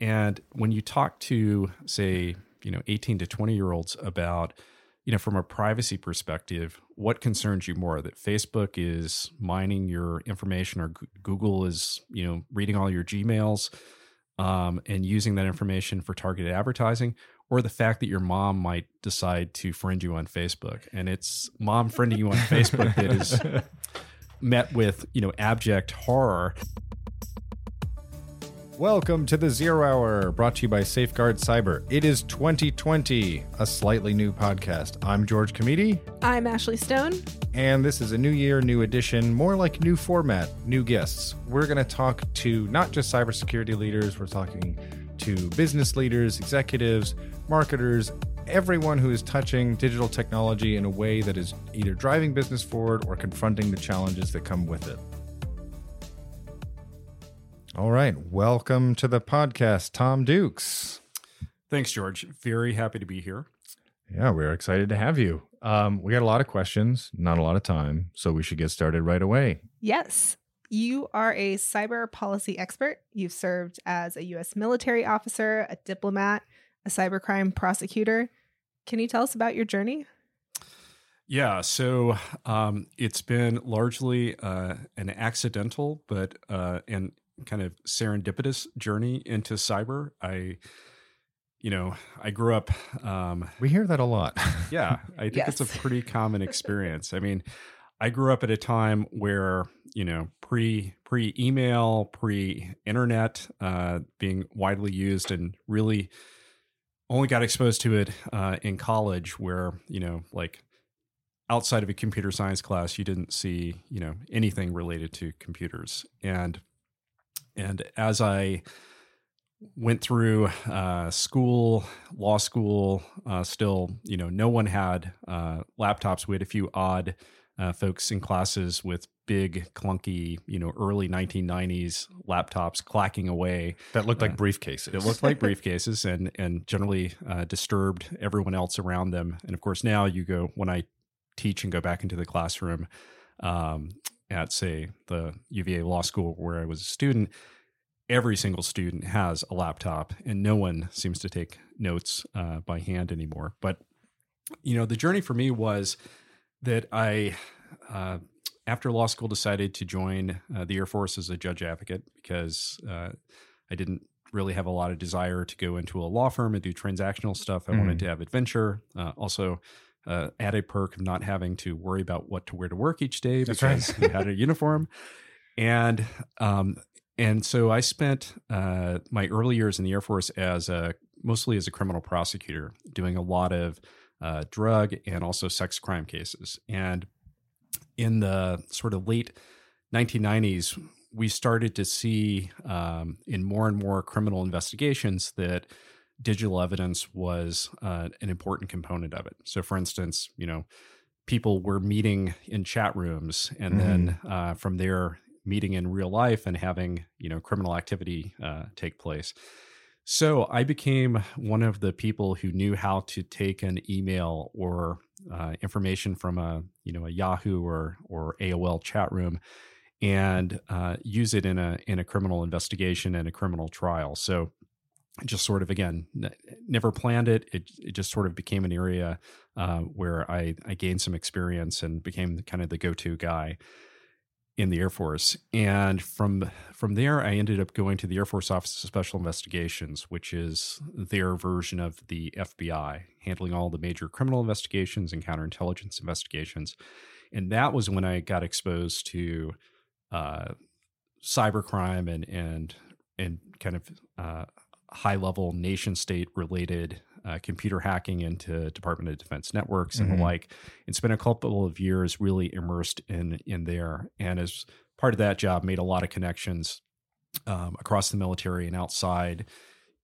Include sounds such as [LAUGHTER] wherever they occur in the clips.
And when you talk to, say, you know, 18 to 20 year olds about, you know, from a privacy perspective, what concerns you more that Facebook is mining your information or Google is, you know, reading all your Gmails um, and using that information for targeted advertising, or the fact that your mom might decide to friend you on Facebook and it's mom friending you on Facebook that is [LAUGHS] met with, you know, abject horror. Welcome to the Zero Hour, brought to you by Safeguard Cyber. It is 2020, a slightly new podcast. I'm George Kamide. I'm Ashley Stone. And this is a new year, new edition, more like new format, new guests. We're going to talk to not just cybersecurity leaders, we're talking to business leaders, executives, marketers, everyone who is touching digital technology in a way that is either driving business forward or confronting the challenges that come with it. All right. Welcome to the podcast, Tom Dukes. Thanks, George. Very happy to be here. Yeah, we're excited to have you. Um, we got a lot of questions, not a lot of time, so we should get started right away. Yes. You are a cyber policy expert. You've served as a U.S. military officer, a diplomat, a cybercrime prosecutor. Can you tell us about your journey? Yeah, so um, it's been largely uh, an accidental, but uh, and kind of serendipitous journey into cyber. I, you know, I grew up. Um, we hear that a lot. [LAUGHS] yeah, I think yes. it's a pretty common [LAUGHS] experience. I mean, I grew up at a time where you know pre pre email, pre internet uh, being widely used, and really only got exposed to it uh, in college, where you know like outside of a computer science class, you didn't see you know anything related to computers, and and as I went through uh, school, law school, uh, still, you know, no one had uh, laptops. We had a few odd uh, folks in classes with big, clunky, you know, early 1990s laptops clacking away that looked like uh, briefcases. It looked like briefcases, and and generally uh, disturbed everyone else around them. And of course, now you go when I teach and go back into the classroom. Um, at say the UVA law school where I was a student, every single student has a laptop and no one seems to take notes uh, by hand anymore. But you know, the journey for me was that I, uh, after law school, decided to join uh, the Air Force as a judge advocate because uh, I didn't really have a lot of desire to go into a law firm and do transactional stuff. I mm. wanted to have adventure. Uh, also, uh, a perk of not having to worry about what to wear to work each day because right. [LAUGHS] you had a uniform. And um, and so I spent uh, my early years in the Air Force as a mostly as a criminal prosecutor, doing a lot of uh, drug and also sex crime cases. And in the sort of late 1990s, we started to see um, in more and more criminal investigations that digital evidence was uh, an important component of it. So, for instance, you know, people were meeting in chat rooms, and mm. then uh, from there, meeting in real life and having you know criminal activity uh, take place. So I became one of the people who knew how to take an email or uh, information from a you know a Yahoo or or AOL chat room and uh, use it in a in a criminal investigation and a criminal trial. So just sort of again n- never planned it. it. it just sort of became an area uh, where I I gained some experience and became kind of the go to guy in the Air Force. And from from there, I ended up going to the Air Force Office of Special Investigations, which is their version of the FBI, handling all the major criminal investigations and counterintelligence investigations. And that was when I got exposed to uh, cybercrime and and and kind of uh, high level nation state related uh, computer hacking into Department of Defense networks and mm-hmm. the like. And spent a couple of years really immersed in in there, and as part of that job, made a lot of connections um, across the military and outside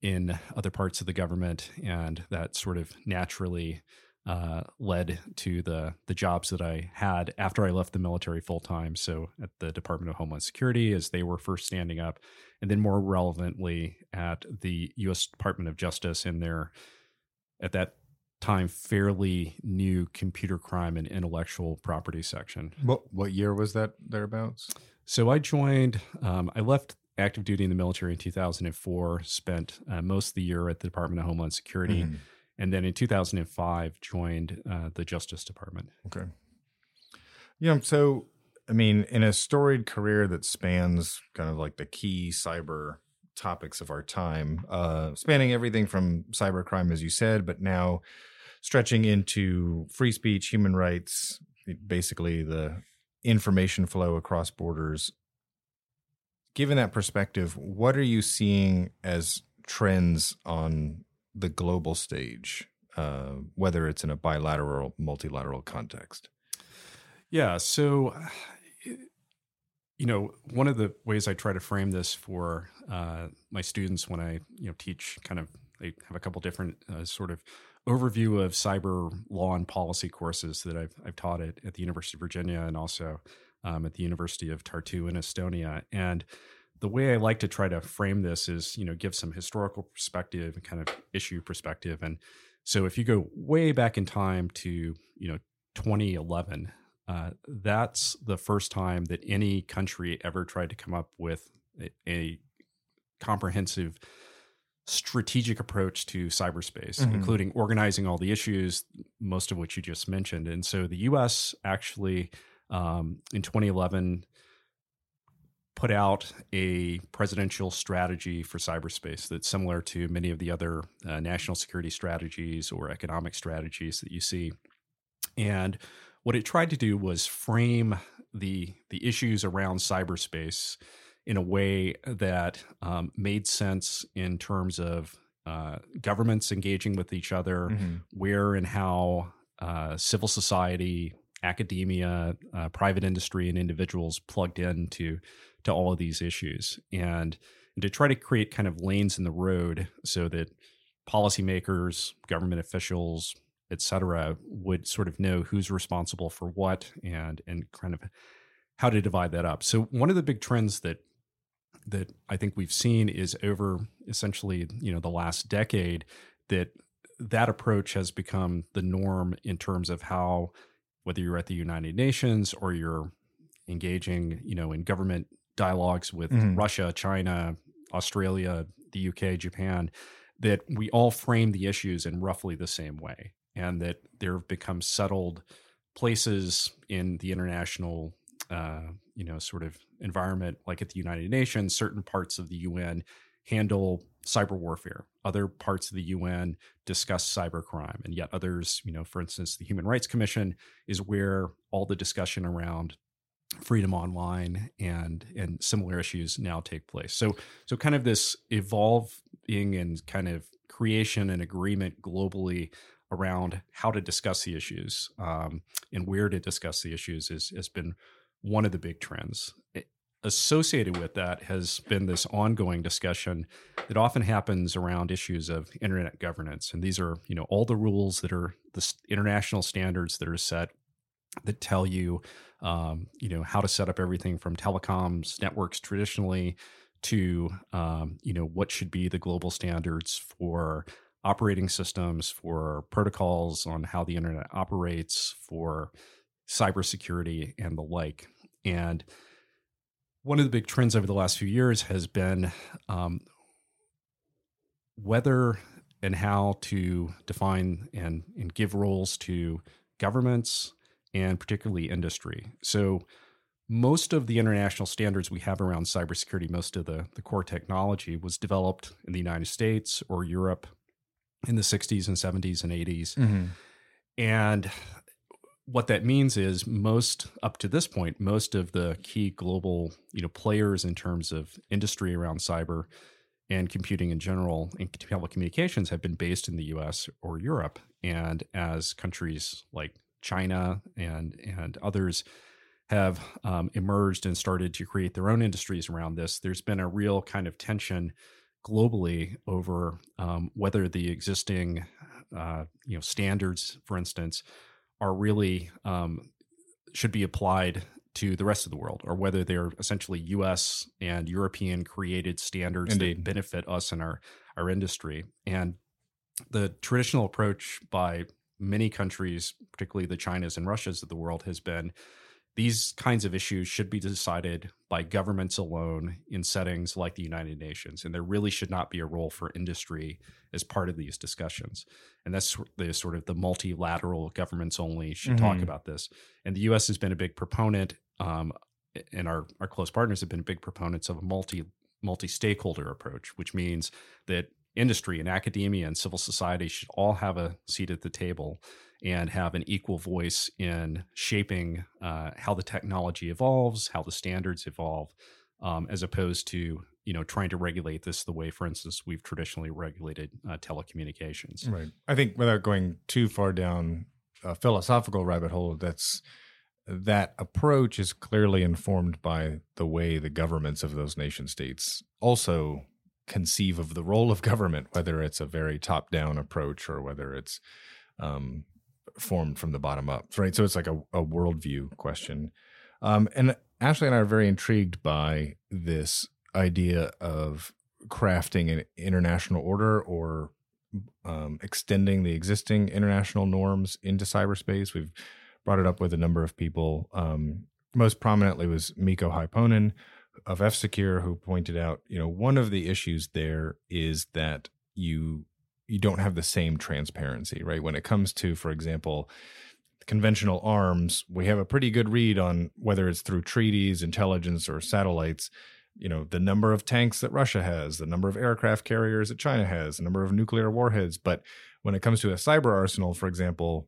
in other parts of the government, and that sort of naturally uh, led to the the jobs that I had after I left the military full time. So at the Department of Homeland Security, as they were first standing up, and then more relevantly at the U.S. Department of Justice in their at that time fairly new computer crime and intellectual property section. What what year was that thereabouts? So I joined. Um, I left active duty in the military in 2004. Spent uh, most of the year at the Department of Homeland Security, Mhm. and then in 2005 joined uh, the Justice Department. Okay. Yeah. So, I mean, in a storied career that spans kind of like the key cyber topics of our time, uh, spanning everything from cybercrime, as you said, but now stretching into free speech, human rights, basically the information flow across borders. Given that perspective, what are you seeing as trends on the global stage, uh, whether it's in a bilateral multilateral context? Yeah. So, you know, one of the ways I try to frame this for uh, my students when I, you know, teach kind of, I have a couple different uh, sort of overview of cyber law and policy courses that I've, I've taught at, at the University of Virginia and also um, at the University of Tartu in Estonia. And the way I like to try to frame this is, you know, give some historical perspective and kind of issue perspective. And so if you go way back in time to, you know, 2011, uh, that's the first time that any country ever tried to come up with a, a comprehensive strategic approach to cyberspace, Mhm. including organizing all the issues, most of which you just mentioned. And so the US actually, um, in 2011, put out a presidential strategy for cyberspace that's similar to many of the other uh, national security strategies or economic strategies that you see. And what it tried to do was frame the the issues around cyberspace in a way that um, made sense in terms of uh, governments engaging with each other, Mm-hmm. where and how uh, civil society, academia, uh, private industry, and individuals plugged into to all of these issues, and, and to try to create kind of lanes in the road so that policymakers, government officials, et cetera, would sort of know who's responsible for what and and kind of how to divide that up. So one of the big trends that that I think we've seen is over essentially, you know, the last decade that that approach has become the norm in terms of how whether you're at the United Nations or you're engaging, you know, in government dialogues with Mhm. Russia, China, Australia, the UK, Japan, that we all frame the issues in roughly the same way and that there have become settled places in the international uh, you know sort of environment like at the united nations certain parts of the un handle cyber warfare. Other parts of the un discuss cybercrime and yet others you know for instance the human rights commission is where all the discussion around freedom online and and similar issues now take place. So so kind of this evolving and kind of creation and agreement globally around how to discuss the issues um, and where to discuss the issues is, has been one of the big trends. Associated with that has been this ongoing discussion that often happens around issues of internet governance, and these are you know all the rules that are the international standards that are set that tell you um, you know how to set up everything from telecoms networks traditionally to um, you know what should be the global standards for operating systems for protocols on how the internet operates for cybersecurity and the like and one of the big trends over the last few years has been um, whether and how to define and, and give roles to governments and particularly industry. So, most of the international standards we have around cybersecurity, most of the, the core technology was developed in the United States or Europe in the 60s and 70s and 80s. Mm-hmm. And what that means is most up to this point, most of the key global, you know, players in terms of industry around cyber and computing in general and telecommunications have been based in the US or Europe. And as countries like China and and others have um, emerged and started to create their own industries around this, there's been a real kind of tension globally over um, whether the existing uh, you know standards, for instance, are really um, should be applied to the rest of the world, or whether they're essentially U.S. and European created standards Indeed. that benefit us and our our industry. And the traditional approach by many countries, particularly the Chinas and Russias of the world, has been these kinds of issues should be decided by governments alone in settings like the United Nations. And there really should not be a role for industry as part of these discussions. And that's the sort of the multilateral governments only should mm-hmm. talk about this. And the US has been a big proponent, um, and our, our close partners have been big proponents of a multi multi stakeholder approach, which means that industry and academia and civil society should all have a seat at the table and have an equal voice in shaping uh, how the technology evolves, how the standards evolve, um, as opposed to you know trying to regulate this the way, for instance, we've traditionally regulated uh, telecommunications. Right. I think without going too far down a philosophical rabbit hole, that's that approach is clearly informed by the way the governments of those nation states also conceive of the role of government, whether it's a very top down approach or whether it's um, formed from the bottom up, right? So it's like a, a worldview question. Um, and Ashley and I are very intrigued by this idea of crafting an international order or um, extending the existing international norms into cyberspace. We've brought it up with a number of people. Um, most prominently was Mikko Hypponen of F Secure, who pointed out, you know, one of the issues there is that you you don't have the same transparency, right? When it comes to, for example, conventional arms, we have a pretty good read on whether it's through treaties, intelligence, or satellites. You know, the number of tanks that Russia has, the number of aircraft carriers that China has, the number of nuclear warheads. But when it comes to a cyber arsenal, for example,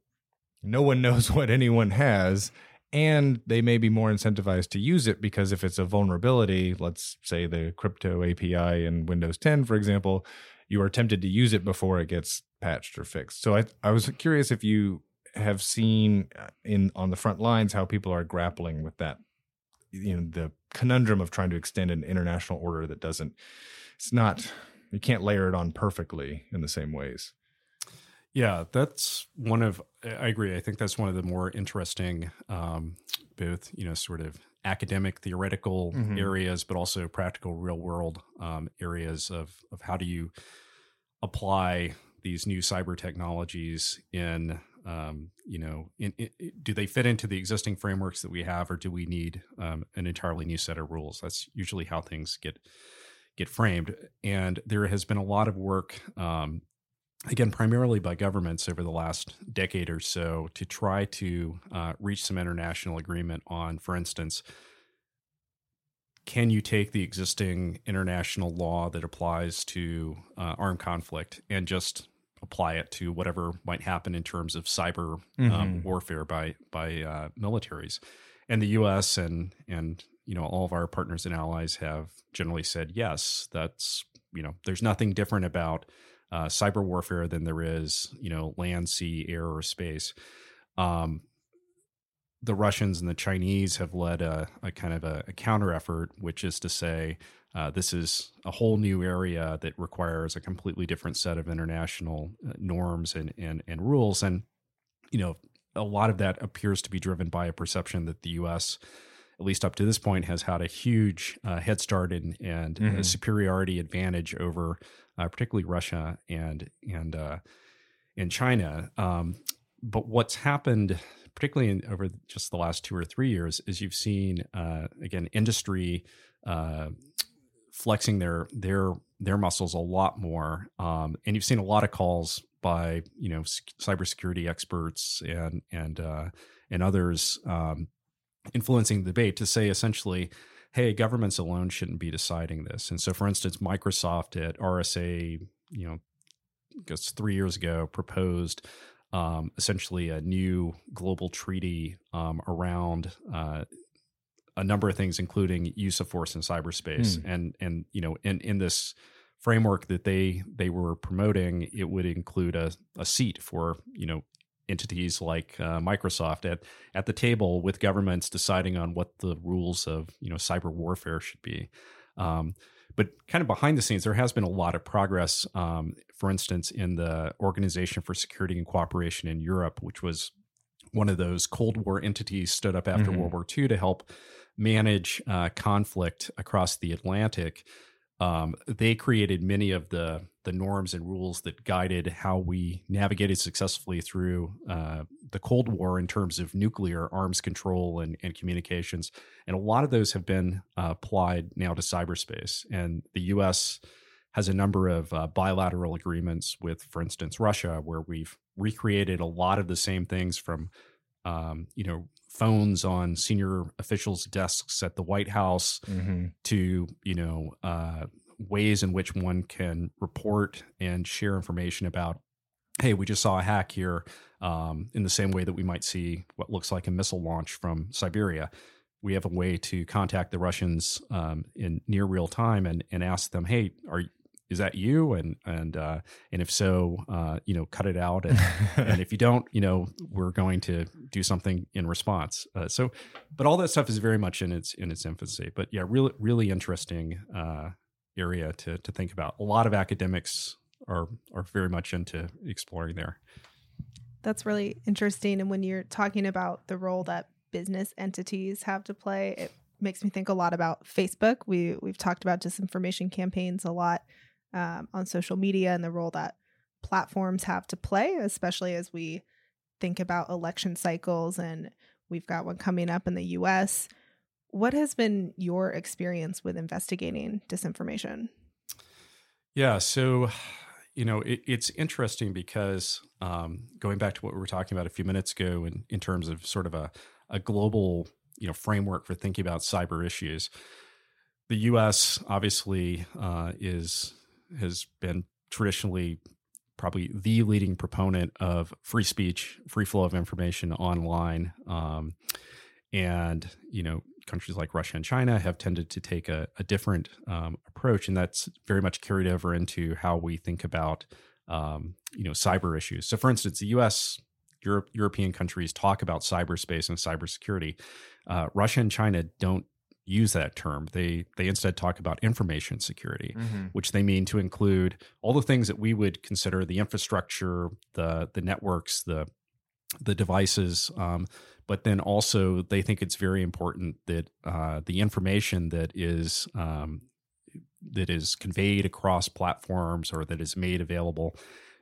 no one [LAUGHS] knows what anyone has. And they may be more incentivized to use it because if it's a vulnerability, let's say the crypto API in Windows 10, for example, you are tempted to use it before it gets patched or fixed. So I I was curious if you have seen uh, in on the front lines how people are grappling with that you know the conundrum of trying to extend an international order that doesn't it's not you can't layer it on perfectly in the same ways yeah that's one of i agree i think that's one of the more interesting um, both you know sort of academic theoretical mm-hmm. areas but also practical real world um, areas of of how do you apply these new cyber technologies in um, you know in, in, do they fit into the existing frameworks that we have or do we need um, an entirely new set of rules that's usually how things get get framed and there has been a lot of work um, again, primarily by governments over the last decade or so to try to uh, reach some international agreement on, for instance, can you take the existing international law that applies to uh, armed conflict and just apply it to whatever might happen in terms of cyber um, mm-hmm. um, warfare by by uh, militaries? And the U.S. and and you know all of our partners and allies have generally said yes. That's you know there's nothing different about uh, cyber warfare than there is, you know, land, sea, air, or space. Um, the Russians and the Chinese have led a, a kind of a, a, counter effort, which is to say, uh, this is a whole new area that requires a completely different set of international uh, norms and, and, and rules. And, you know, a lot of that appears to be driven by a perception that the U.S., at least up to this point, has had a huge uh, head start in, and mm-hmm. superiority advantage over uh, particularly Russia and and uh, and China. Um, but what's happened, particularly in, over just the last two or three years, is you've seen uh, again industry uh, flexing their their their muscles a lot more, um, and you've seen a lot of calls by you know cybersecurity experts and and uh, and others um, influencing the debate to say essentially hey, governments alone shouldn't be deciding this. And so, for instance, Microsoft at RSA, you know, I guess three years ago proposed um, essentially a new global treaty um, around uh, a number of things, including use of force in cyberspace. Hmm. And and you know, in in this framework that they they were promoting, it would include a, a seat for you know entities like uh, Microsoft at at the table with governments deciding on what the rules of you know cyber warfare should be. Um, but kind of behind the scenes, there has been a lot of progress. Um, for instance, in the Organization for Security and Cooperation in Europe, which was one of those Cold War entities stood up after mm-hmm. World War II to help manage uh, conflict across the Atlantic. Um, they created many of the the norms and rules that guided how we navigated successfully through uh, the Cold War in terms of nuclear arms control and, and communications. And a lot of those have been uh, applied now to cyberspace. And the U.S. has a number of uh, bilateral agreements with, for instance, Russia, where we've recreated a lot of the same things from, um, you know, phones on senior officials' desks at the White House Mm-hmm. to you know uh, ways in which one can report and share information about hey we just saw a hack here um, in the same way that we might see what looks like a missile launch from siberia we have a way to contact the russians um, in near real time and, and ask them hey are is that you and and uh, and if so uh, you know cut it out and and if [LAUGHS] you don't, you know, we're going to do something in response. Uh, so, but all that stuff is very much in its in its infancy. But yeah, really really interesting uh, area to to think about. A lot of academics are are very much into exploring there. That's really interesting. And when you're talking about the role that business entities have to play, it makes me think a lot about Facebook. We we've talked about disinformation campaigns a lot um, on social media and the role that platforms have to play, especially as we think about election cycles and we've got one coming up in the US. What has been your experience with investigating disinformation? Yeah, so you know it, it's interesting because um, going back to what we were talking about a few minutes ago, in in terms of sort of a a global you know framework for thinking about cyber issues, the U.S. obviously uh, is has been traditionally probably the leading proponent of free speech, free flow of information online, um, and you know countries like Russia and China have tended to take a, a different um, approach, and that's very much carried over into how we think about um, you know cyber issues. So, for instance, the U.S. Europe, European countries talk about cyberspace and cybersecurity. Uh, Russia and China don't use that term. They they instead talk about information security, Mm-hmm. which they mean to include all the things that we would consider the infrastructure, the the networks, the the devices, um, but then also they think it's very important that uh, the information that is um, that is conveyed across platforms or that is made available,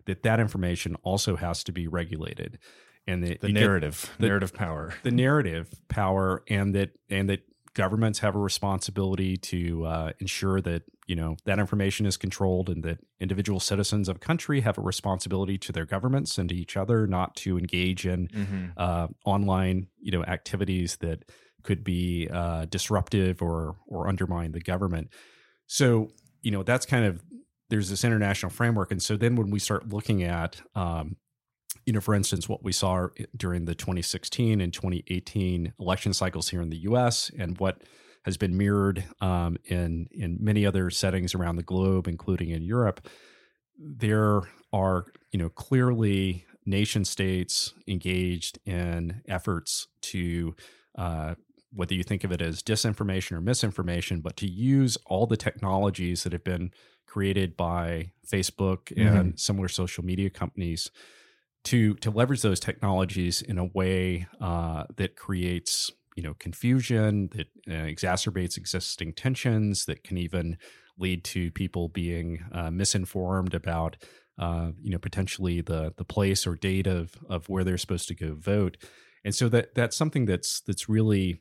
that that information also has to be regulated, and The get- narrative, the- narrative power. the narrative power and that and that governments have a responsibility to uh, ensure that you know that information is controlled and that individual citizens of a country have a responsibility to their governments and to each other not to engage in Mm-hmm. uh, online you know activities that could be uh, disruptive or or undermine the government so you know that's kind of there's this international framework and so then when we start looking at um, you know for instance what we saw during the 2016 and 2018 election cycles here in the us and what has been mirrored um, in in many other settings around the globe including in europe there are you know clearly nation states engaged in efforts to uh, whether you think of it as disinformation or misinformation but to use all the technologies that have been created by facebook and similar social media companies to to leverage those technologies in a way uh, that creates you know confusion that uh, exacerbates existing tensions that can even lead to people being uh, misinformed about uh, you know potentially the the place or date of of where they're supposed to go vote. And so that that's something that's that's really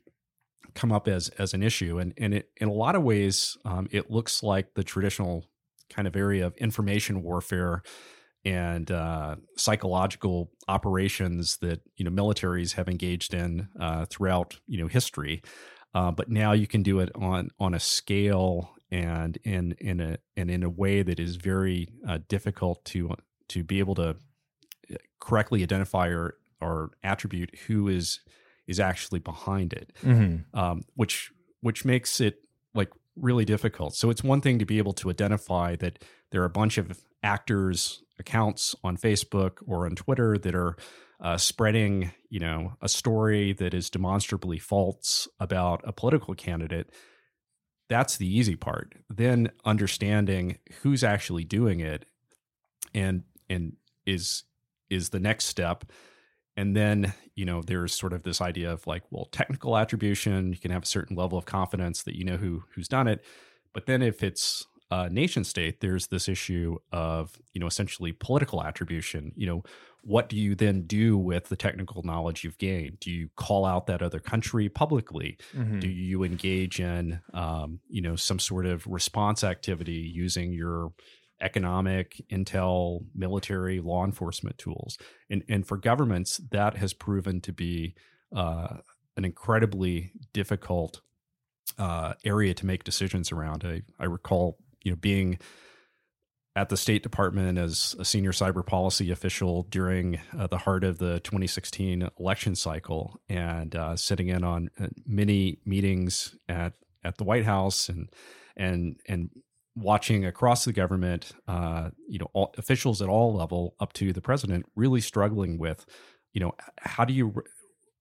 come up as as an issue. And and it in a lot of ways um, it looks like the traditional kind of area of information warfare and uh, psychological operations that you know militaries have engaged in uh, throughout you know history, uh, but now you can do it on on a scale and in in a and in a way that is very uh, difficult to to be able to uh, correctly identify or or attribute who is is actually behind it Mm-hmm. um, which which makes it like really difficult. So it's one thing to be able to identify that there are a bunch of actors accounts on Facebook or on Twitter that are uh, spreading, you know, a story that is demonstrably false about a political candidate. That's the easy part. Then understanding who's actually doing it and and is is the next step and then you know there's sort of this idea of like well technical attribution you can have a certain level of confidence that you know who who's done it but then if it's uh, nation state, there's this issue of you know essentially political attribution. You know, what do you then do with the technical knowledge you've gained? Do you call out that other country publicly? Mhm. Do you engage in um, you know some sort of response activity using your economic, intel, military, law enforcement tools? And and for governments, that has proven to be uh, an incredibly difficult uh, area to make decisions around. I, I recall, you know, being at the State Department as a senior cyber policy official during uh, the heart of the 2016 election cycle, and uh, sitting in on uh, many meetings at at the White House and and and watching across the government, uh, you know, all, officials at all level up to the president really struggling with, you know, how do you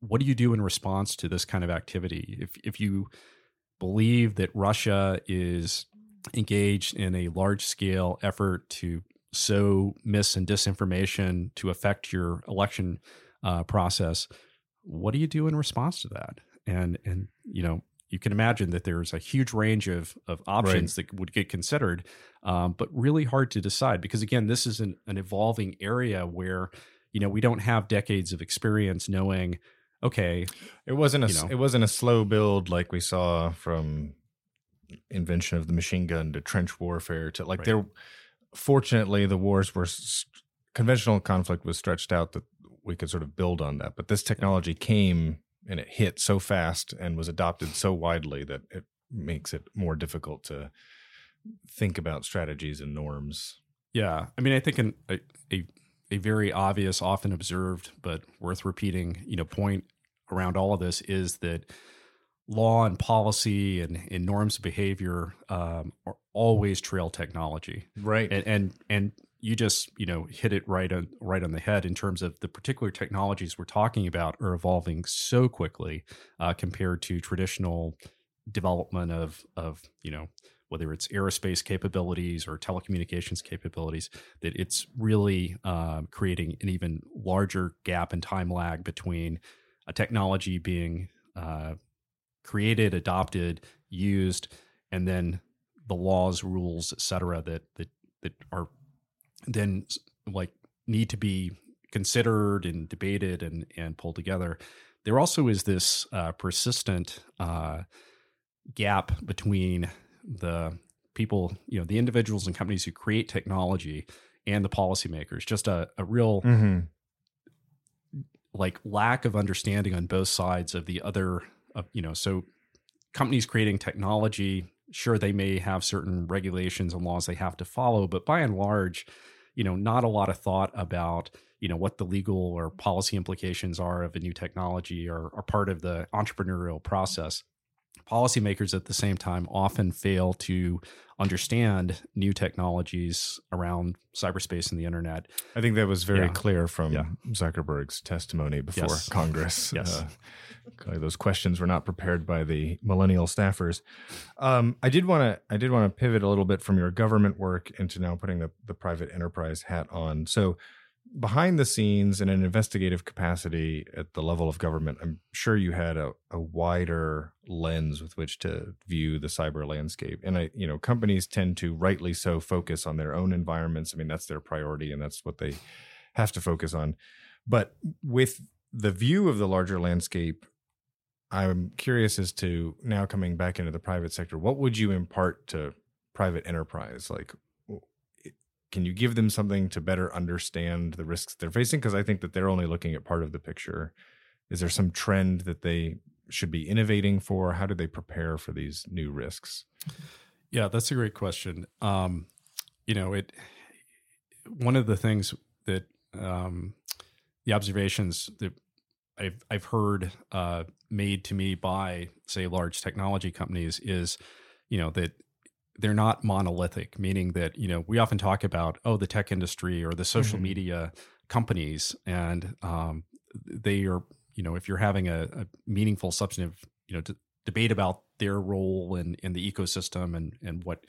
what do you do in response to this kind of activity? If if you believe that Russia is engaged in a large scale effort to sow mis and disinformation to affect your election uh, process, what do you do in response to that? And and you know you can imagine that there's a huge range of of options that would get considered, um, but really hard to decide because again, this is an, an evolving area where you know we don't have decades of experience knowing okay It wasn't a You know. it wasn't a slow build like we saw from invention of the machine gun to trench warfare to like Right. there. Fortunately, the wars were conventional conflict was stretched out that we could sort of build on that. But this technology came and it hit so fast and was adopted so widely that it makes it more difficult to think about strategies and norms. Yeah, I mean, I think an, a, a a very obvious, often observed, but worth repeating, you know, point around all of this is that law and policy and, and norms of behavior um, are always trail technology, Right. and and and you just you know hit it right on right on the head in terms of the particular technologies we're talking about are evolving so quickly uh, compared to traditional development of of you know whether it's aerospace capabilities or telecommunications capabilities that it's really um, creating an even larger gap and time lag between a technology being uh, created adopted used and then the laws rules et cetera that that that are then like need to be considered and debated and and pulled together there also is this uh, persistent uh, gap between the people you know the individuals and companies who create technology and the policymakers just a, a real Mhm. like lack of understanding on both sides of the other of you know so companies creating technology sure they may have certain regulations and laws they have to follow but by and large you know not a lot of thought about you know what the legal or policy implications are of a new technology or are part of the entrepreneurial process policymakers at the same time often fail to understand new technologies around cyberspace and the internet I think that was very Yeah. clear from Yeah. Zuckerberg's testimony before Yes. Congress. [LAUGHS] Yes. Uh, those questions were not prepared by the millennial staffers. Um, I did want to I did want to pivot a little bit from your government work into now putting the, the private enterprise hat on. So behind the scenes in an investigative capacity at the level of government, I'm sure you had a, a wider lens with which to view the cyber landscape. And I, you know, companies tend to rightly so focus on their own environments. I mean, that's their priority and that's what they have to focus on. But with the view of the larger landscape, I'm curious as to now coming back into the private sector, what would you impart to private enterprise? Like, can you give them something to better understand the risks they're facing? Because I think that they're only looking at part of the picture. Is there some trend that they should be innovating for? How do they prepare for these new risks? Yeah, that's a great question. Um, you know, it one of the things that um, the observations that I've I've heard uh, made to me by say large technology companies is, you know, that they're not monolithic, meaning that you know we often talk about oh the tech industry or the social Mhm. media companies, and um, they are you know if you're having a, a meaningful substantive you know d- debate about their role in in the ecosystem and and what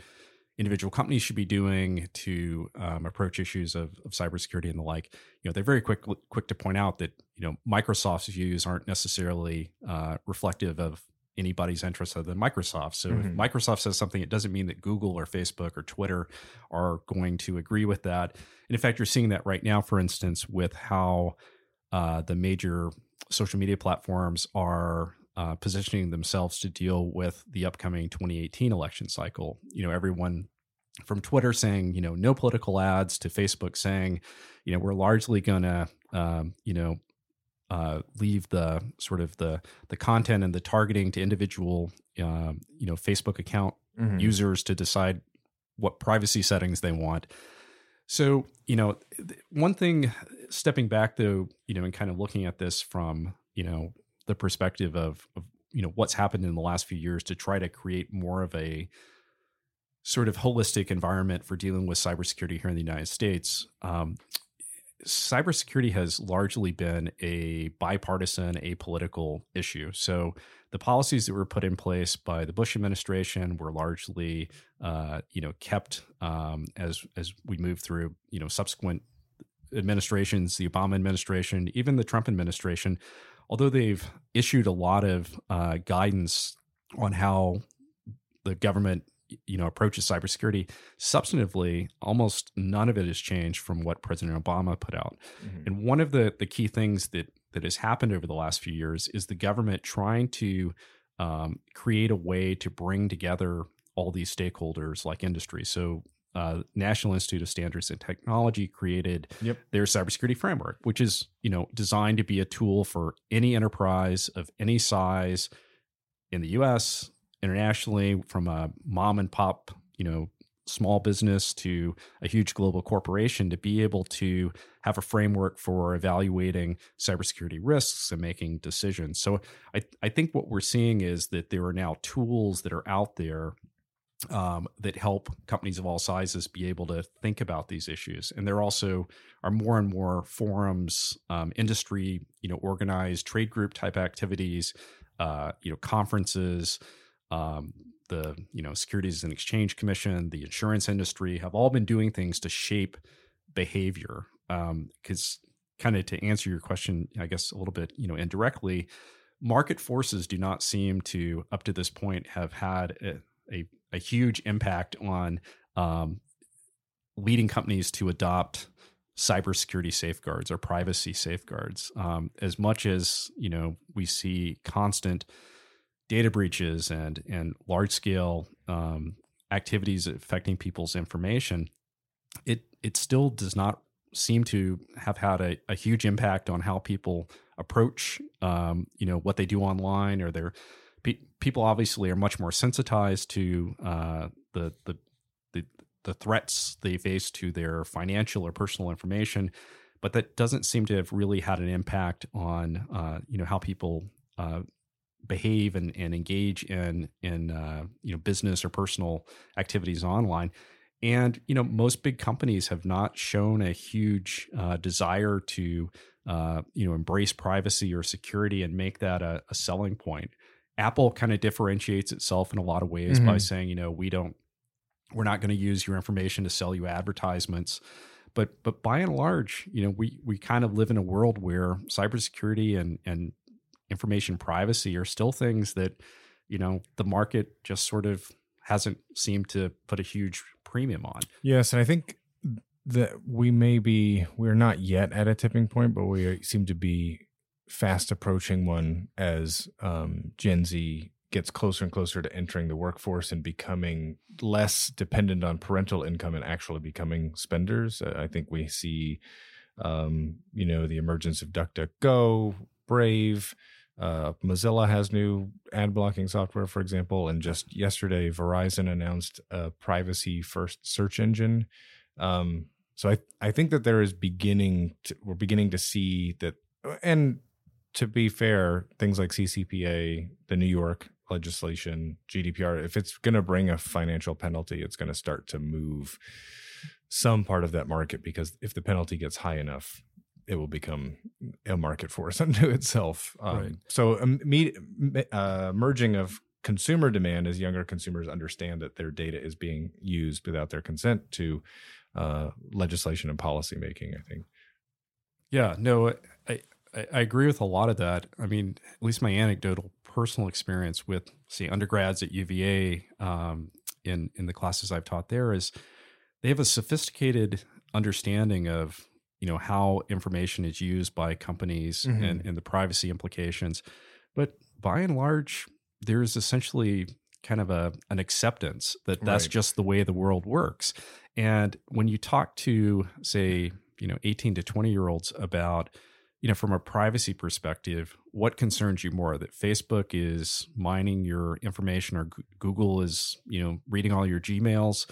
individual companies should be doing to um, approach issues of, of cybersecurity and the like. You know, they're very quick quick to point out that you know Microsoft's views aren't necessarily uh, reflective of anybody's interest other than Microsoft. So Mhm. if Microsoft says something, it doesn't mean that Google or Facebook or Twitter are going to agree with that. And in fact, you're seeing that right now, for instance, with how uh, the major social media platforms are uh, positioning themselves to deal with the upcoming 2018 election cycle. You know, everyone from Twitter saying, you know, no political ads to Facebook saying, you know, we're largely going to, um, you know, uh, leave the sort of the the content and the targeting to individual, um, you know, Facebook account Mhm. users to decide what privacy settings they want. So, you know, one thing stepping back though, you know, and kind of looking at this from, you know, the perspective of, of you know, what's happened in the last few years to try to create more of a sort of holistic environment for dealing with cybersecurity here in the United States. Um, cybersecurity has largely been a bipartisan, apolitical issue. So the policies that were put in place by the Bush administration were largely, uh, you know, kept um, as as we move through, you know, subsequent administrations, the Obama administration, even the Trump administration. Although they've issued a lot of uh, guidance on how the government you know approaches cybersecurity substantively almost none of it has changed from what president obama put out Mhm. and one of the the key things that that has happened over the last few years is the government trying to um, create a way to bring together all these stakeholders like industry so uh, national institute of standards and technology created Yep. their cybersecurity framework which is you know designed to be a tool for any enterprise of any size in the us internationally from a mom and pop, you know, small business to a huge global corporation to be able to have a framework for evaluating cybersecurity risks and making decisions. So I, I think what we're seeing is that there are now tools that are out there um, that help companies of all sizes be able to think about these issues. And there also are more and more forums, um, industry, you know, organized trade group type activities, uh, you know, conferences, um, the you know Securities and Exchange Commission, the insurance industry have all been doing things to shape behavior. Because kind of to answer your question, I guess a little bit you know indirectly, market forces do not seem to up to this point have had a, a, a huge impact on um, leading companies to adopt cybersecurity safeguards or privacy safeguards. Um, as much as you know, we see constant data breaches and and large scale um, activities affecting people's information. It it still does not seem to have had a, a huge impact on how people approach um, you know what they do online or their pe- people obviously are much more sensitized to uh, the the the the threats they face to their financial or personal information, but that doesn't seem to have really had an impact on uh, you know how people uh, behave and, and engage in in uh, you know business or personal activities online. And you know most big companies have not shown a huge uh, desire to uh, you know embrace privacy or security and make that a, a selling point. Apple kind of differentiates itself in a lot of ways by Mhm. saying you know we don't we're not going to use your information to sell you advertisements but but by and large you know we we kind of live in a world where cybersecurity and and information privacy are still things that you know the market just sort of hasn't seemed to put a huge premium on Yes, and I think that we may be we're not yet at a tipping point, but we seem to be fast approaching one as um, Gen Z gets closer and closer to entering the workforce and becoming less dependent on parental income and actually becoming spenders. Uh, I think we see, um, you know, the emergence of DuckDuckGo, Brave. Uh, Mozilla has new ad blocking software, for example, and just yesterday, Verizon announced a privacy first search engine. Um, so I I think that there is beginning to, we're beginning to see that, and to be fair, things like CCPA, the New York legislation, GDPR, if it's going to bring a financial penalty, it's going to start to move some part of that market because if the penalty gets high enough, it will become a market force [LAUGHS] unto itself. Um, Right. So, um, me, uh, merging of consumer demand as younger consumers understand that their data is being used without their consent to uh, legislation and policy making. I think. Yeah, no, I, I I agree with a lot of that. I mean, at least my anecdotal personal experience with, say, undergrads at UVA um, in in the classes I've taught there is they have a sophisticated understanding of you know how information is used by companies Mhm. and, and the privacy implications, but by and large, there's essentially kind of a an acceptance that that's Right. just the way the world works. And when you talk to say you know 18 to 20 year olds about you know from a privacy perspective what concerns you more that facebook is mining your information or G- google is you know reading all your gmails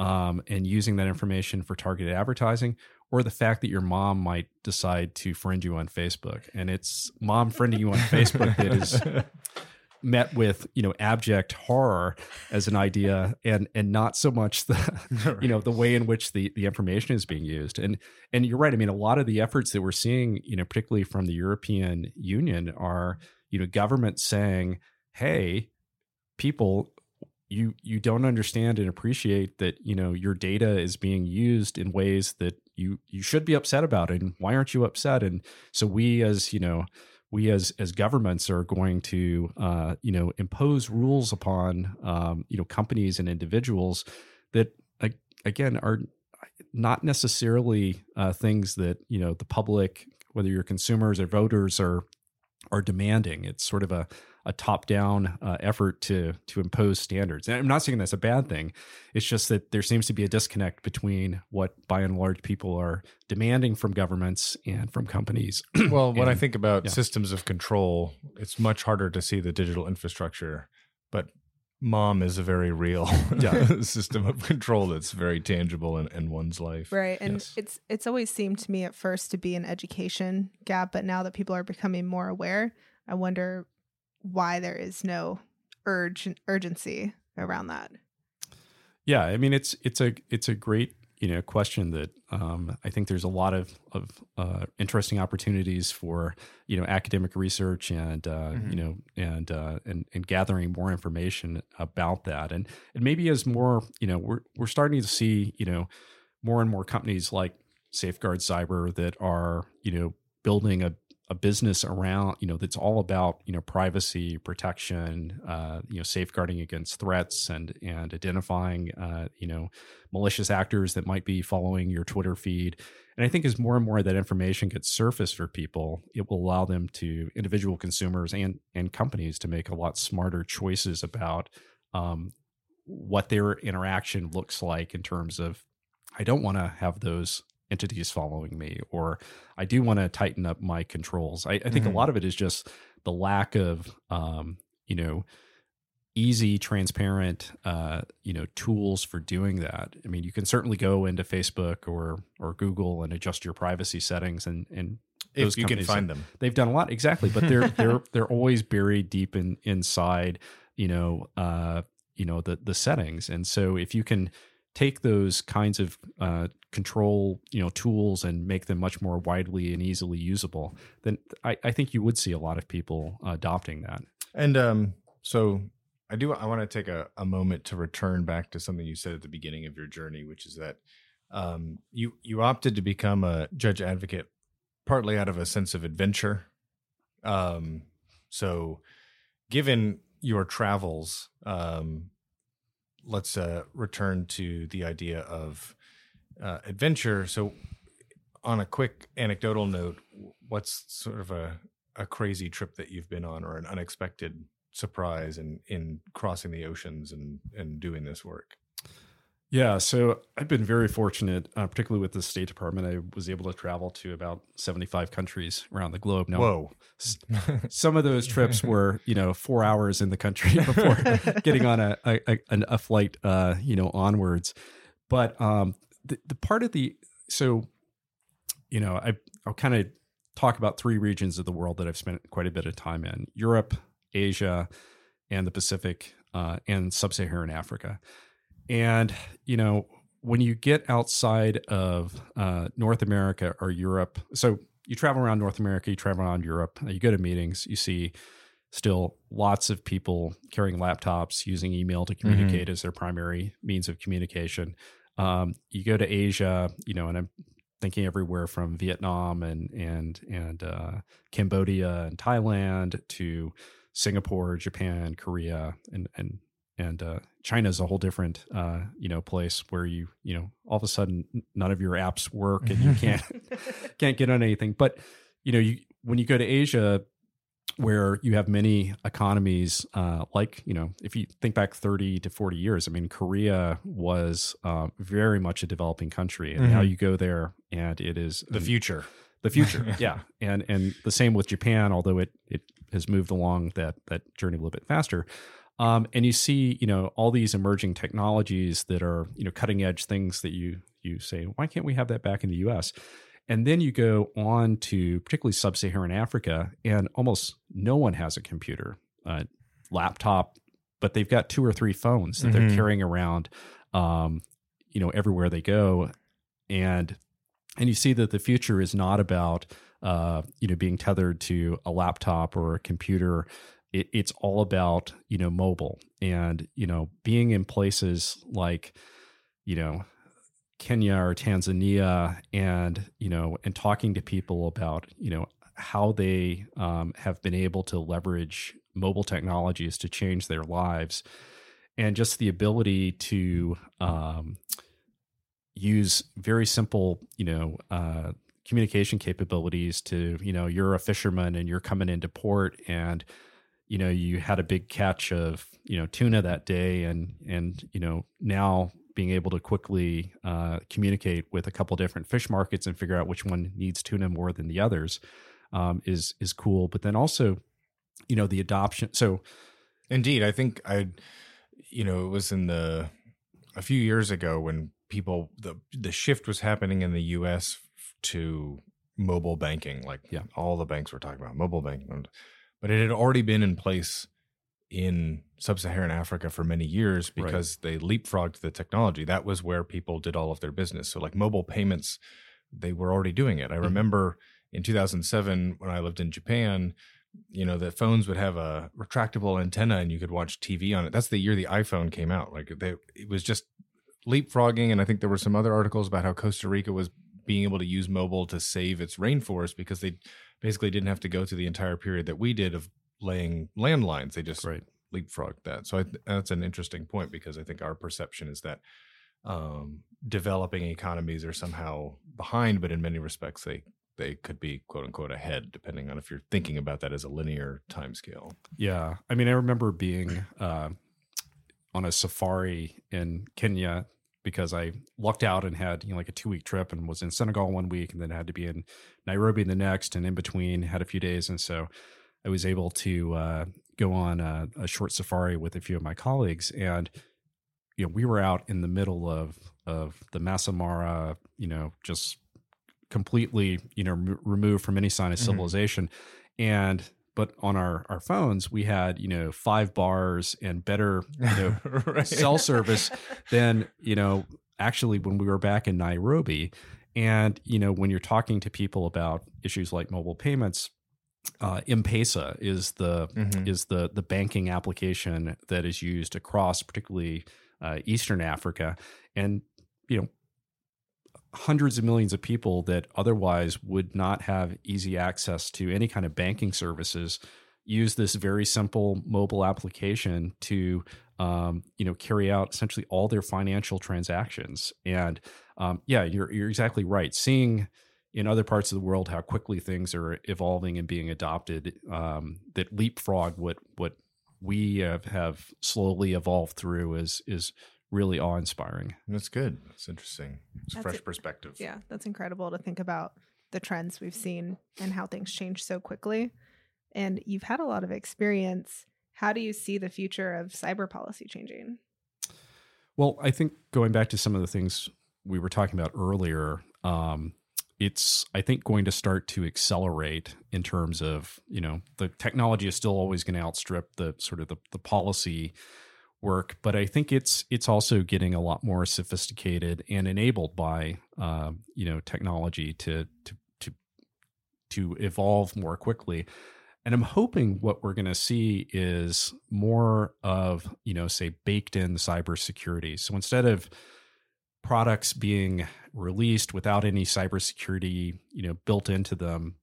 um, and using that information for targeted advertising or the fact that your mom might decide to friend you on facebook. And it's mom friending you on facebook that is [LAUGHS] met with you know abject horror as an idea and and not so much the [LAUGHS] you know the way in which the the information is being used. And and you're right. I mean a lot of the efforts that we're seeing you know particularly from the european union are you know government saying hey people you you don't understand and appreciate that you know your data is being used in ways that you you should be upset about and why aren't you upset? And so we as you know we as as governments are going to uh, you know impose rules upon um, you know companies and individuals that again are not necessarily uh, things that you know the public whether you're consumers or voters are are demanding. It's sort of a a top down uh, effort to to impose standards and i'm not saying that's a bad thing it's just that there seems to be a disconnect between what by and large people are demanding from governments and from companies [CLEARS THROAT] well, when I think about yeah. systems of control, it's much harder to see the digital infrastructure, but mom is a very real [LAUGHS] Yeah. system of control that's very tangible in, in one's life. Right. And Yes. it's it's always seemed to me at first to be an education gap, but now that people are becoming more aware, I wonder why there is no urge urgency around that. Yeah, I mean it's it's a it's a great you know question that um, I think there's a lot of of uh, interesting opportunities for you know academic research and uh, Mhm. you know and uh, and and gathering more information about that and and maybe as more you know we're we're starting to see you know more and more companies like Safeguard Cyber that are you know building a a business around you know that's all about you know privacy protection uh, you know safeguarding against threats and and identifying uh, you know malicious actors that might be following your twitter feed. And i think as more and more that information gets surfaced for people it will allow them to individual consumers and and companies to make a lot smarter choices about um, what their interaction looks like in terms of i don't want to have those entities following me or i do want to tighten up my controls i, I think Mhm. a lot of it is just the lack of um, you know easy transparent uh, you know tools for doing that i mean you can certainly go into facebook or or google and adjust your privacy settings and and If Those you can find them. they've done a lot exactly but they're they're [LAUGHS] they're always buried deep in inside you know uh you know the the settings and so if you can take those kinds of uh, control you know tools and make them much more widely and easily usable then i, I think you would see a lot of people adopting that And um, so I do. I want to take a, a moment to return back to something you said at the beginning of your journey, which is that um, you you opted to become a judge advocate partly out of a sense of adventure. Um, so, given your travels, um, let's uh, return to the idea of uh, adventure. So, on a quick anecdotal note, what's sort of a a crazy trip that you've been on or an unexpected surprise in in crossing the oceans and and doing this work Yeah, so I've been very fortunate, uh, particularly with the State Department. I was able to travel to about 75 countries around the globe. Now, whoa s- [LAUGHS] some of those trips [LAUGHS] were, you know, four hours in the country [LAUGHS] before getting on a a, a, a flight, uh, you know, onwards. But um, the the part of the so, you know, I I'll kind of talk about three regions of the world that I've spent quite a bit of time in: Europe, Asia, and the Pacific, uh, and Sub-Saharan Africa. And you know, when you get outside of uh, North America or Europe, so you travel around North America, you travel around Europe, you go to meetings, you see still lots of people carrying laptops, using email to communicate as their primary means of communication. Um, you go to Asia, you know, and I'm thinking everywhere from Vietnam and and and uh, Cambodia and Thailand to Singapore, Japan, Korea, and and and uh, China is a whole different uh, you know place where you you know all of a sudden none of your apps work and you can't [LAUGHS] can't get on anything. But you know you when you go to Asia, where you have many economies uh, like you know if you think back 30 to 40 years i mean korea was uh, very much a developing country and mm-hmm. now you go there and it is the future. The future [LAUGHS] yeah. And and the same with japan although it it has moved along that that journey a little bit faster. Um, and you see you know all these emerging technologies that are you know cutting edge things that you you say why can't we have that back in the us and then you go on to particularly sub Saharan Africa, and almost no one has a computer, uh, laptop, but they've got two or three phones that mm-hmm. they're carrying around, um, you know, everywhere they go. And and you see that the future is not about uh, you know being tethered to a laptop or a computer. It, it's all about you know mobile and you know being in places like you know Kenya or Tanzania and you know and talking to people about you know how they um, have been able to leverage mobile technologies to change their lives and just the ability to um, use very simple you know uh, communication capabilities to you know you're a fisherman and you're coming into port and you know you had a big catch of you know tuna that day and and you know now being able to quickly uh, communicate with a couple different fish markets and figure out which one needs tuna more than the others um, is is cool. But then also, you know, the adoption. So, indeed, I think I, you know, it was in the a few years ago when people the the shift was happening in the U.S. to mobile banking. Like, yeah, all the banks were talking about mobile banking, but it had already been in place in sub-Saharan Africa for many years because right. they leapfrogged the technology. That was where people did all of their business. So like mobile payments, they were already doing it. I mm-hmm. remember in 2007 when I lived in Japan, you know, the phones would have a retractable antenna and you could watch TV on it. That's the year the iPhone came out. Like they it was just leapfrogging and I think there were some other articles about how Costa Rica was being able to use mobile to save its rainforest because they basically didn't have to go through the entire period that we did of laying landlines. They just right. leapfrogged that. So I, that's an interesting point because I think our perception is that um, developing economies are somehow behind, but in many respects they they could be quote unquote ahead, depending on if you're thinking about that as a linear time scale. Yeah, I mean, I remember being uh, on a safari in Kenya because I lucked out and had you know like a two week trip and was in Senegal one week and then had to be in Nairobi the next and in between had a few days and so I was able to uh, go on a, a, short safari with a few of my colleagues, and you know we were out in the middle of of the Masai Mara, you know, just completely you know m- removed from any sign of mm-hmm. civilization, and but on our our phones we had you know five bars and better you know [LAUGHS] right. cell service [LAUGHS] than you know actually when we were back in Nairobi. And you know when you're talking to people about issues like mobile payments, uh, M-Pesa is the mm-hmm. is the the banking application that is used across particularly uh, Eastern Africa, and you know hundreds of millions of people that otherwise would not have easy access to any kind of banking services use this very simple mobile application to um, you know carry out essentially all their financial transactions. And um, yeah you're you're exactly right. Seeing in other parts of the world how quickly things are evolving and being adopted um, that leapfrog what what we have, have slowly evolved through is is really awe inspiring. That's good. That's interesting. It's that's fresh perspective. Yeah, that's incredible to think about the trends we've seen and how things change so quickly. And you've had a lot of experience. How do you see the future of cyber policy changing? Well, I think going back to some of the things we were talking about earlier, um, it's i think going to start to accelerate in terms of you know the technology is still always going to outstrip the sort of the, the policy work but i think it's it's also getting a lot more sophisticated and enabled by uh, you know technology to to to to evolve more quickly. And i'm hoping what we're going to see is more of you know say baked in cybersecurity. So instead of products being released without any cybersecurity, you know, built into them,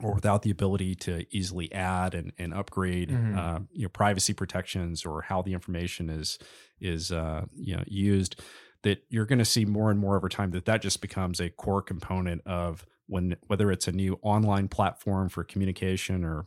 or without the ability to easily add and, and upgrade Mhm. uh, you know privacy protections or how the information is is uh, you know used that you're going to see more and more over time that that just becomes a core component of when whether it's a new online platform for communication or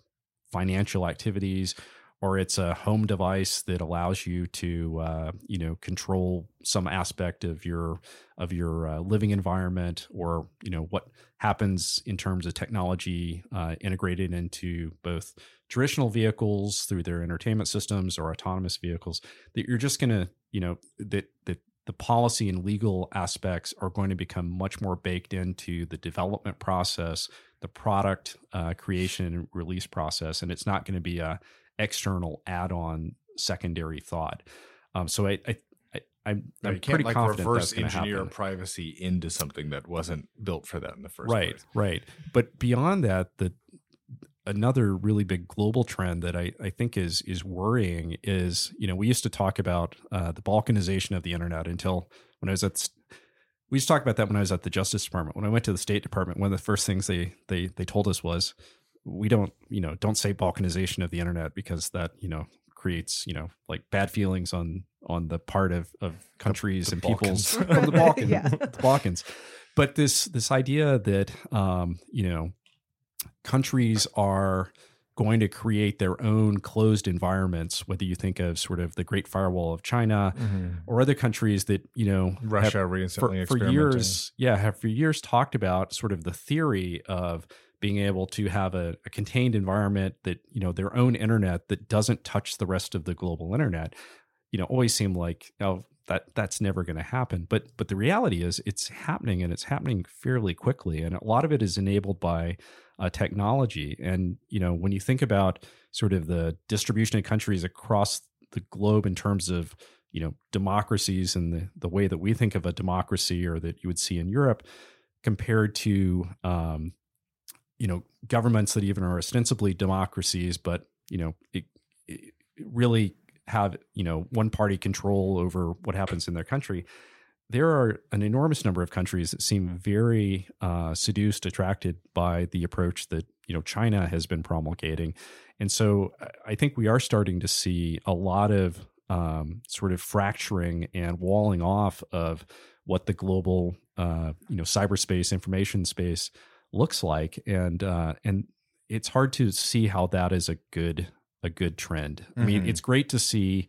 financial activities or it's a home device that allows you to uh, you know control some aspect of your of your uh, living environment or you know what happens in terms of technology uh, integrated into both traditional vehicles through their entertainment systems or autonomous vehicles that you're just going to you know that that the policy and legal aspects are going to become much more baked into the development process the product uh, creation and release process and it's not going to be a external add-on secondary thought um, so i i, I i'm, No, I'm pretty like confident reverse that's engineer happen privacy into something that wasn't built for that in the first right place. right right. but beyond that the another really big global trend that I, I think is is worrying is you know we used to talk about uh, the balkanization of the internet until when I was at we used to talk about that when I was at the Justice Department when I went to the State Department one of the first things they they they told us was we don't you know don't say balkanization of the internet because that you know creates you know like bad feelings on on the part of of countries the and peoples. [LAUGHS] Balkans. from the [LAUGHS] Balkans. Yeah. [LAUGHS] the Balkans. But this this idea that um you know countries are going to create their own closed environments whether you think of sort of the great firewall of china or other countries that you know have- Russia recently for, for years yeah have for years talked about sort of the theory of being able to have a, a contained environment that you know their own internet that doesn't touch the rest of the global internet you know always seemed like oh that that's never going to happen. But but the reality is it's happening and it's happening fairly quickly and a lot of it is enabled by uh, technology. And you know when you think about sort of the distribution of countries across the globe in terms of you know democracies and the, the way that we think of a democracy or that you would see in Europe compared to um, you know governments that even are ostensibly democracies but you know it, it really have you know one party control over what happens in their country. There are an enormous number of countries that seem very uh, seduced attracted by the approach that you know china has been promulgating. And so I- think we are starting to see a lot of um, sort of fracturing and walling off of what the global uh, you know cyberspace information space looks like and uh, and it's hard to see how that is a good a good trend. I mean it's great to see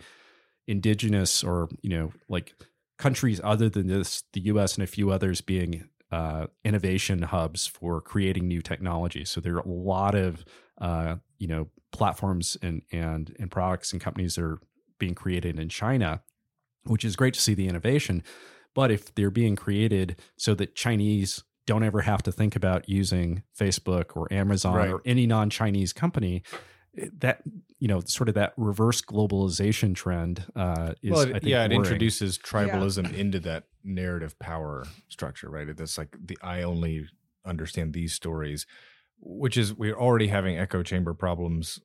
indigenous or you know like countries other than this the us and a few others being uh, innovation hubs for creating new technologies so there are a lot of uh, you know platforms and and and products and companies that are being created in china which is great to see the innovation. But if they're being created so that chinese don't ever have to think about using facebook or amazon Right. or any non-chinese company that you know sort of that reverse globalization trend uh is well, I think, yeah, it worrying. introduces tribalism into that narrative power structure, right? That's like the I only understand these stories, which is we're already having echo chamber problems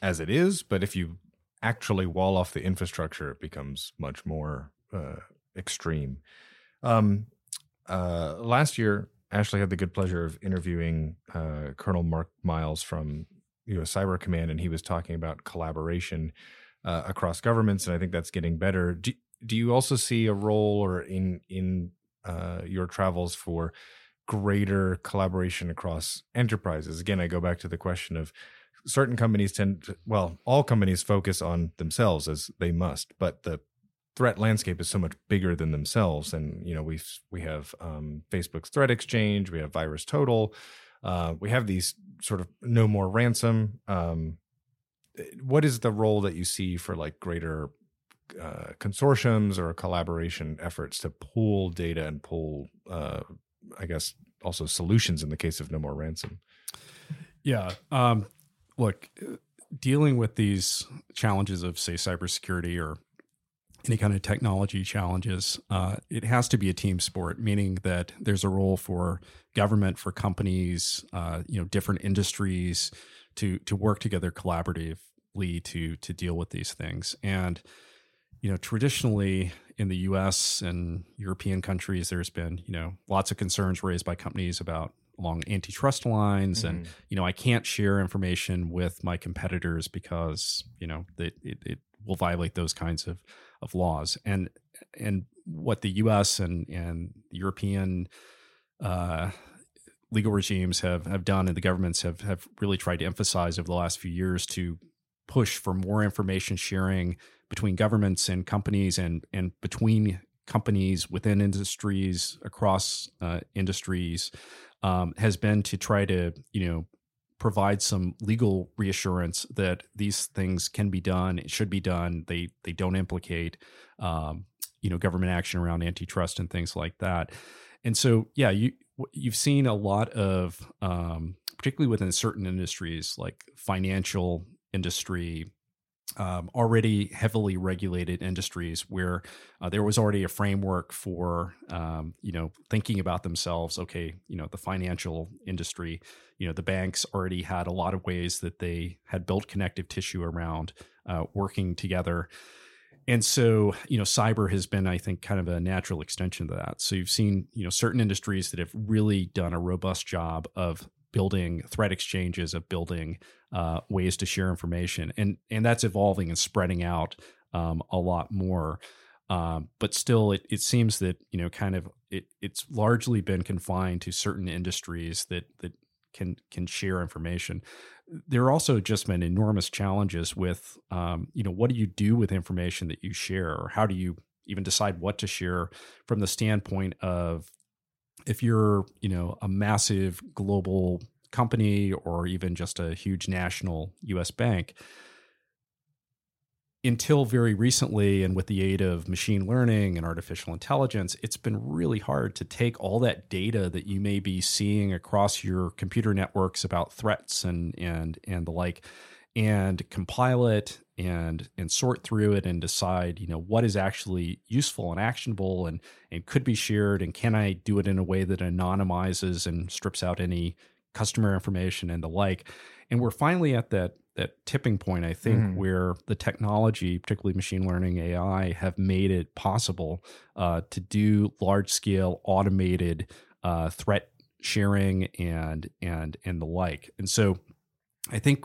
as it is, but if you actually wall off the infrastructure, it becomes much more uh, extreme. Um, uh, last year, Ashley had the good pleasure of interviewing uh, Colonel Mark Miles from U.S. Cyber Command, and he was talking about collaboration uh, across governments, and I think that's getting better. Do, do you also see a role or in in uh, your travels for greater collaboration across enterprises? Again, I go back to the question of certain companies tend to, well, all companies focus on themselves as they must, but the threat landscape is so much bigger than themselves. And you know, we we have um, Facebook's Threat Exchange, we have Virus Total, uh, we have these sort of no more ransom. Um, what is the role that you see for like greater uh, consortiums or collaboration efforts to pool data and pool, uh, I guess, also solutions in the case of no more ransom? Yeah. Um, look, dealing with these challenges of, say, cybersecurity or any kind of technology challenges, uh, it has to be a team sport, meaning that there's a role for government, for companies, uh, you know, different industries to to work together collaboratively to to deal with these things. And you know, traditionally in the U.S. and European countries, there's been you know lots of concerns raised by companies about along antitrust lines, mm-hmm. and you know I can't share information with my competitors because you know it, it, it will violate those kinds of of laws. And and what the U.S. and and European uh, legal regimes have have done and the governments have have really tried to emphasize over the last few years to push for more information sharing between governments and companies and and between companies within industries across uh, industries um, has been to try to you know provide some legal reassurance that these things can be done it should be done they they don't implicate um, you know government action around antitrust and things like that. And so yeah you you've seen a lot of um, particularly within certain industries like financial industry um, already heavily regulated industries where uh, there was already a framework for um, you know thinking about themselves. Okay you know the financial industry you know the banks already had a lot of ways that they had built connective tissue around uh, working together. And so you know cyber has been i think kind of a natural extension to that. So you've seen you know certain industries that have really done a robust job of building threat exchanges of building uh, ways to share information. And and that's evolving and spreading out um, a lot more. Um, but still it, it seems that you know kind of it, it's largely been confined to certain industries that that can can share information. There are also just been enormous challenges with um, you know what do you do with information that you share? Or how do you even decide what to share from the standpoint of if you're you know a massive global company or even just a huge national US bank until very recently and with the aid of machine learning and artificial intelligence it's been really hard to take all that data that you may be seeing across your computer networks about threats and and and the like and compile it and and sort through it and decide you know what is actually useful and actionable and and could be shared and can I do it in a way that anonymizes and strips out any customer information and the like and we're finally at that that tipping point I think mm. where the technology particularly machine learning AI have made it possible uh, to do large scale automated uh, threat sharing and and and the like and so I think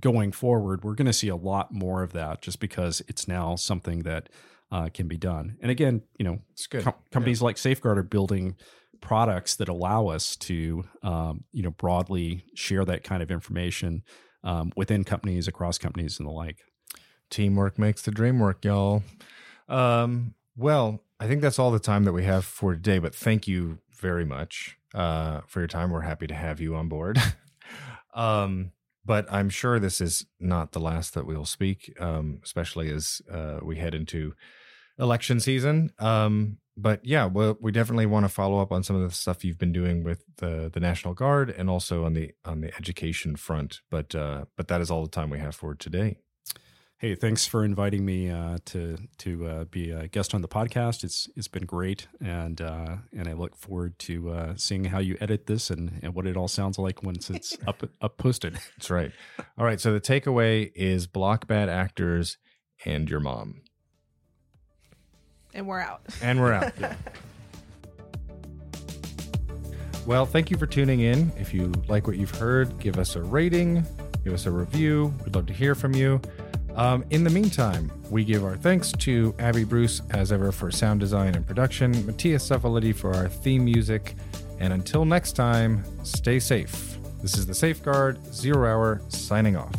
going forward, we're going to see a lot more of that just because it's now something that uh, can be done. And again, you know, com- companies yeah. like Safeguard are building products that allow us to, um, you know, broadly share that kind of information um, within companies, across companies, and the like. Teamwork makes the dream work, y'all. Um, well, I think that's all the time that we have for today. But thank you very much uh, for your time. We're happy to have you on board. [LAUGHS] um, but I'm sure this is not the last that we'll speak, um, especially as uh, we head into election season. Um, but yeah, well, we definitely want to follow up on some of the stuff you've been doing with the the National Guard and also on the on the education front. But uh, but that is all the time we have for today. Hey, thanks for inviting me uh, to to uh, be a guest on the podcast. It's it's been great, and uh, and I look forward to uh, seeing how you edit this and, and what it all sounds like once it's up up posted. [LAUGHS] That's right. All right. So the takeaway is block bad actors and your mom. And we're out. [LAUGHS] And we're out. yeah. Well, thank you for tuning in. If you like what you've heard, give us a rating, give us a review. We'd love to hear from you. Um, in the meantime, we give our thanks to Abby Bruce, as ever, for sound design and production, Mattias Zuffoletti for our theme music, and until next time, stay safe. This is the Safeguard Zero Hour signing off.